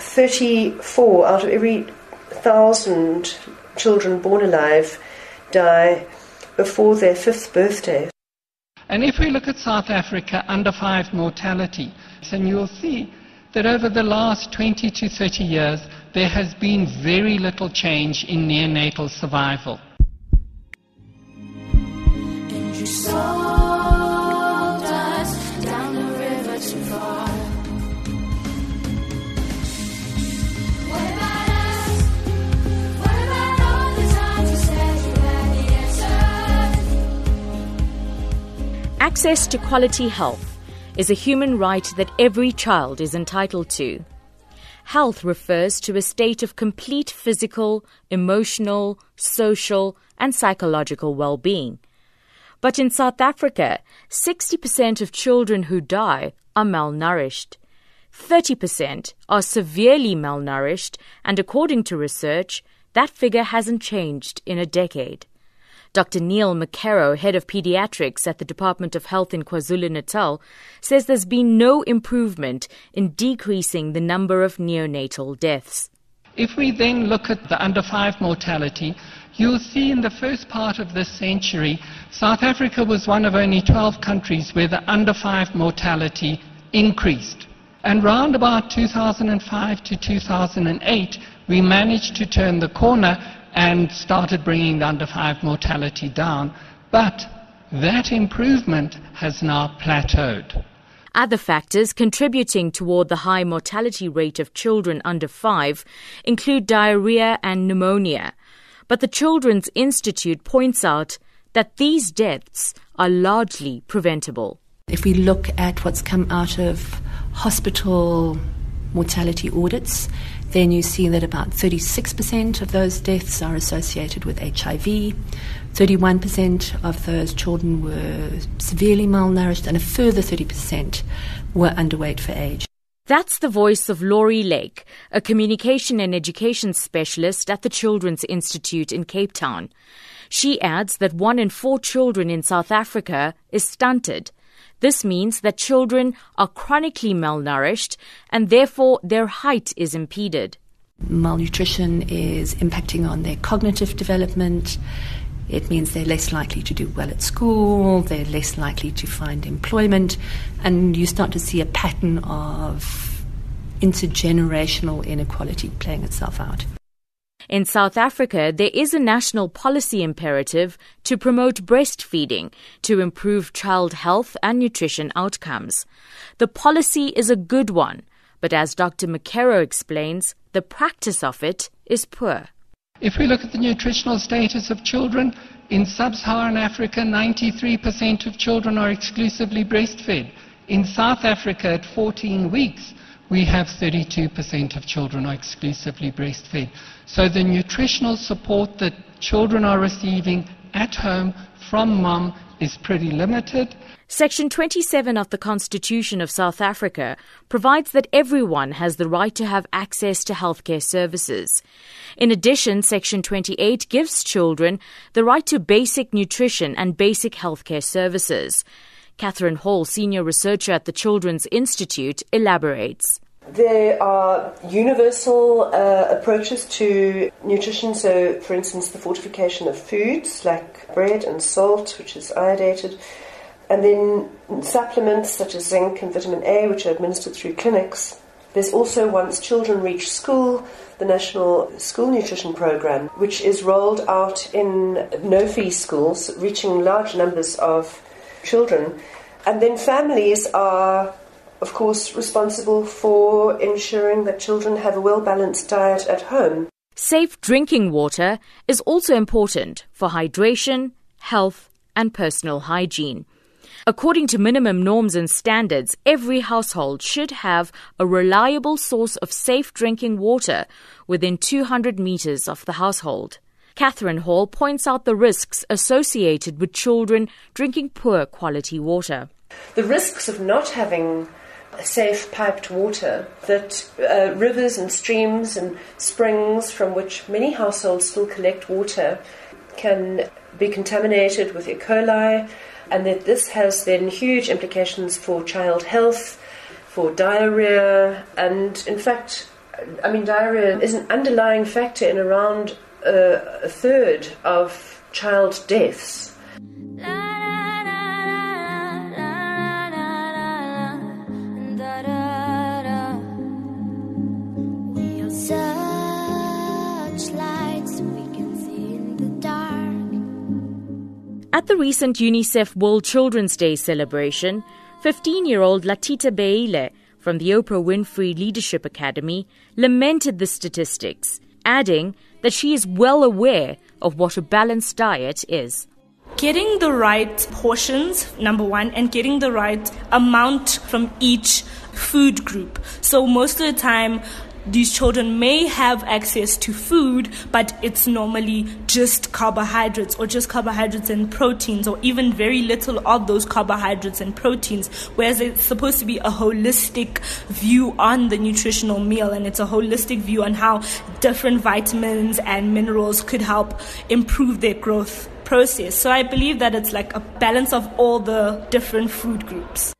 34 out of every thousand children born alive die before their fifth birthday. And if we look at South Africa under five mortality, then you'll see that over the last 20 to 30 years, there has been very little change in neonatal survival. Access to quality health is a human right that every child is entitled to. Health refers to a state of complete physical, emotional, social, and psychological well being. But in South Africa, 60% of children who die are malnourished. 30% are severely malnourished, and according to research, that figure hasn't changed in a decade. Dr. Neil McKerrow, head of pediatrics at the Department of Health in KwaZulu Natal, says there's been no improvement in decreasing the number of neonatal deaths. If we then look at the under five mortality, you'll see in the first part of this century, South Africa was one of only 12 countries where the under five mortality increased. And round about 2005 to 2008, we managed to turn the corner and started bringing the under five mortality down. But that improvement has now plateaued. Other factors contributing toward the high mortality rate of children under five include diarrhea and pneumonia. But the Children's Institute points out that these deaths are largely preventable. If we look at what's come out of hospital mortality audits, then you see that about 36% of those deaths are associated with HIV. 31% of those children were severely malnourished, and a further 30% were underweight for age. That's the voice of Laurie Lake, a communication and education specialist at the Children's Institute in Cape Town. She adds that one in four children in South Africa is stunted. This means that children are chronically malnourished and therefore their height is impeded. Malnutrition is impacting on their cognitive development. It means they're less likely to do well at school, they're less likely to find employment, and you start to see a pattern of intergenerational inequality playing itself out. In South Africa, there is a national policy imperative to promote breastfeeding to improve child health and nutrition outcomes. The policy is a good one, but as Dr. McKerrow explains, the practice of it is poor. If we look at the nutritional status of children, in sub-Saharan Africa, 93% of children are exclusively breastfed. In South Africa, at 14 weeks, we have 32% of children are exclusively breastfed. So the nutritional support that children are receiving at home from mum is pretty limited. Section 27 of the Constitution of South Africa provides that everyone has the right to have access to healthcare services. In addition, Section 28 gives children the right to basic nutrition and basic healthcare services. Catherine Hall, senior researcher at the Children's Institute, elaborates. There are universal uh, approaches to nutrition. So, for instance, the fortification of foods like bread and salt, which is iodated, and then supplements such as zinc and vitamin A, which are administered through clinics. There's also, once children reach school, the National School Nutrition Program, which is rolled out in no fee schools, reaching large numbers of children. And then families are, of course, responsible for ensuring that children have a well balanced diet at home. Safe drinking water is also important for hydration, health, and personal hygiene. According to minimum norms and standards, every household should have a reliable source of safe drinking water within 200 meters of the household. Catherine Hall points out the risks associated with children drinking poor quality water. The risks of not having safe piped water, that uh, rivers and streams and springs from which many households still collect water can be contaminated with E. coli, and that this has then huge implications for child health, for diarrhea, and in fact, I mean, diarrhea is an underlying factor in around uh, a third of child deaths. We are searchlights we can see in the dark. At the recent UNICEF World Children's Day celebration, 15 year old Latita Beile from the Oprah Winfrey Leadership Academy lamented the statistics, adding that she is well aware of what a balanced diet is. Getting the right portions, number one, and getting the right amount from each food group. So, most of the time, these children may have access to food, but it's normally just carbohydrates or just carbohydrates and proteins, or even very little of those carbohydrates and proteins. Whereas it's supposed to be a holistic view on the nutritional meal, and it's a holistic view on how different vitamins and minerals could help improve their growth process. So I believe that it's like a balance of all the different food groups.